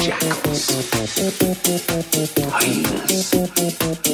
Jackals, hyenas.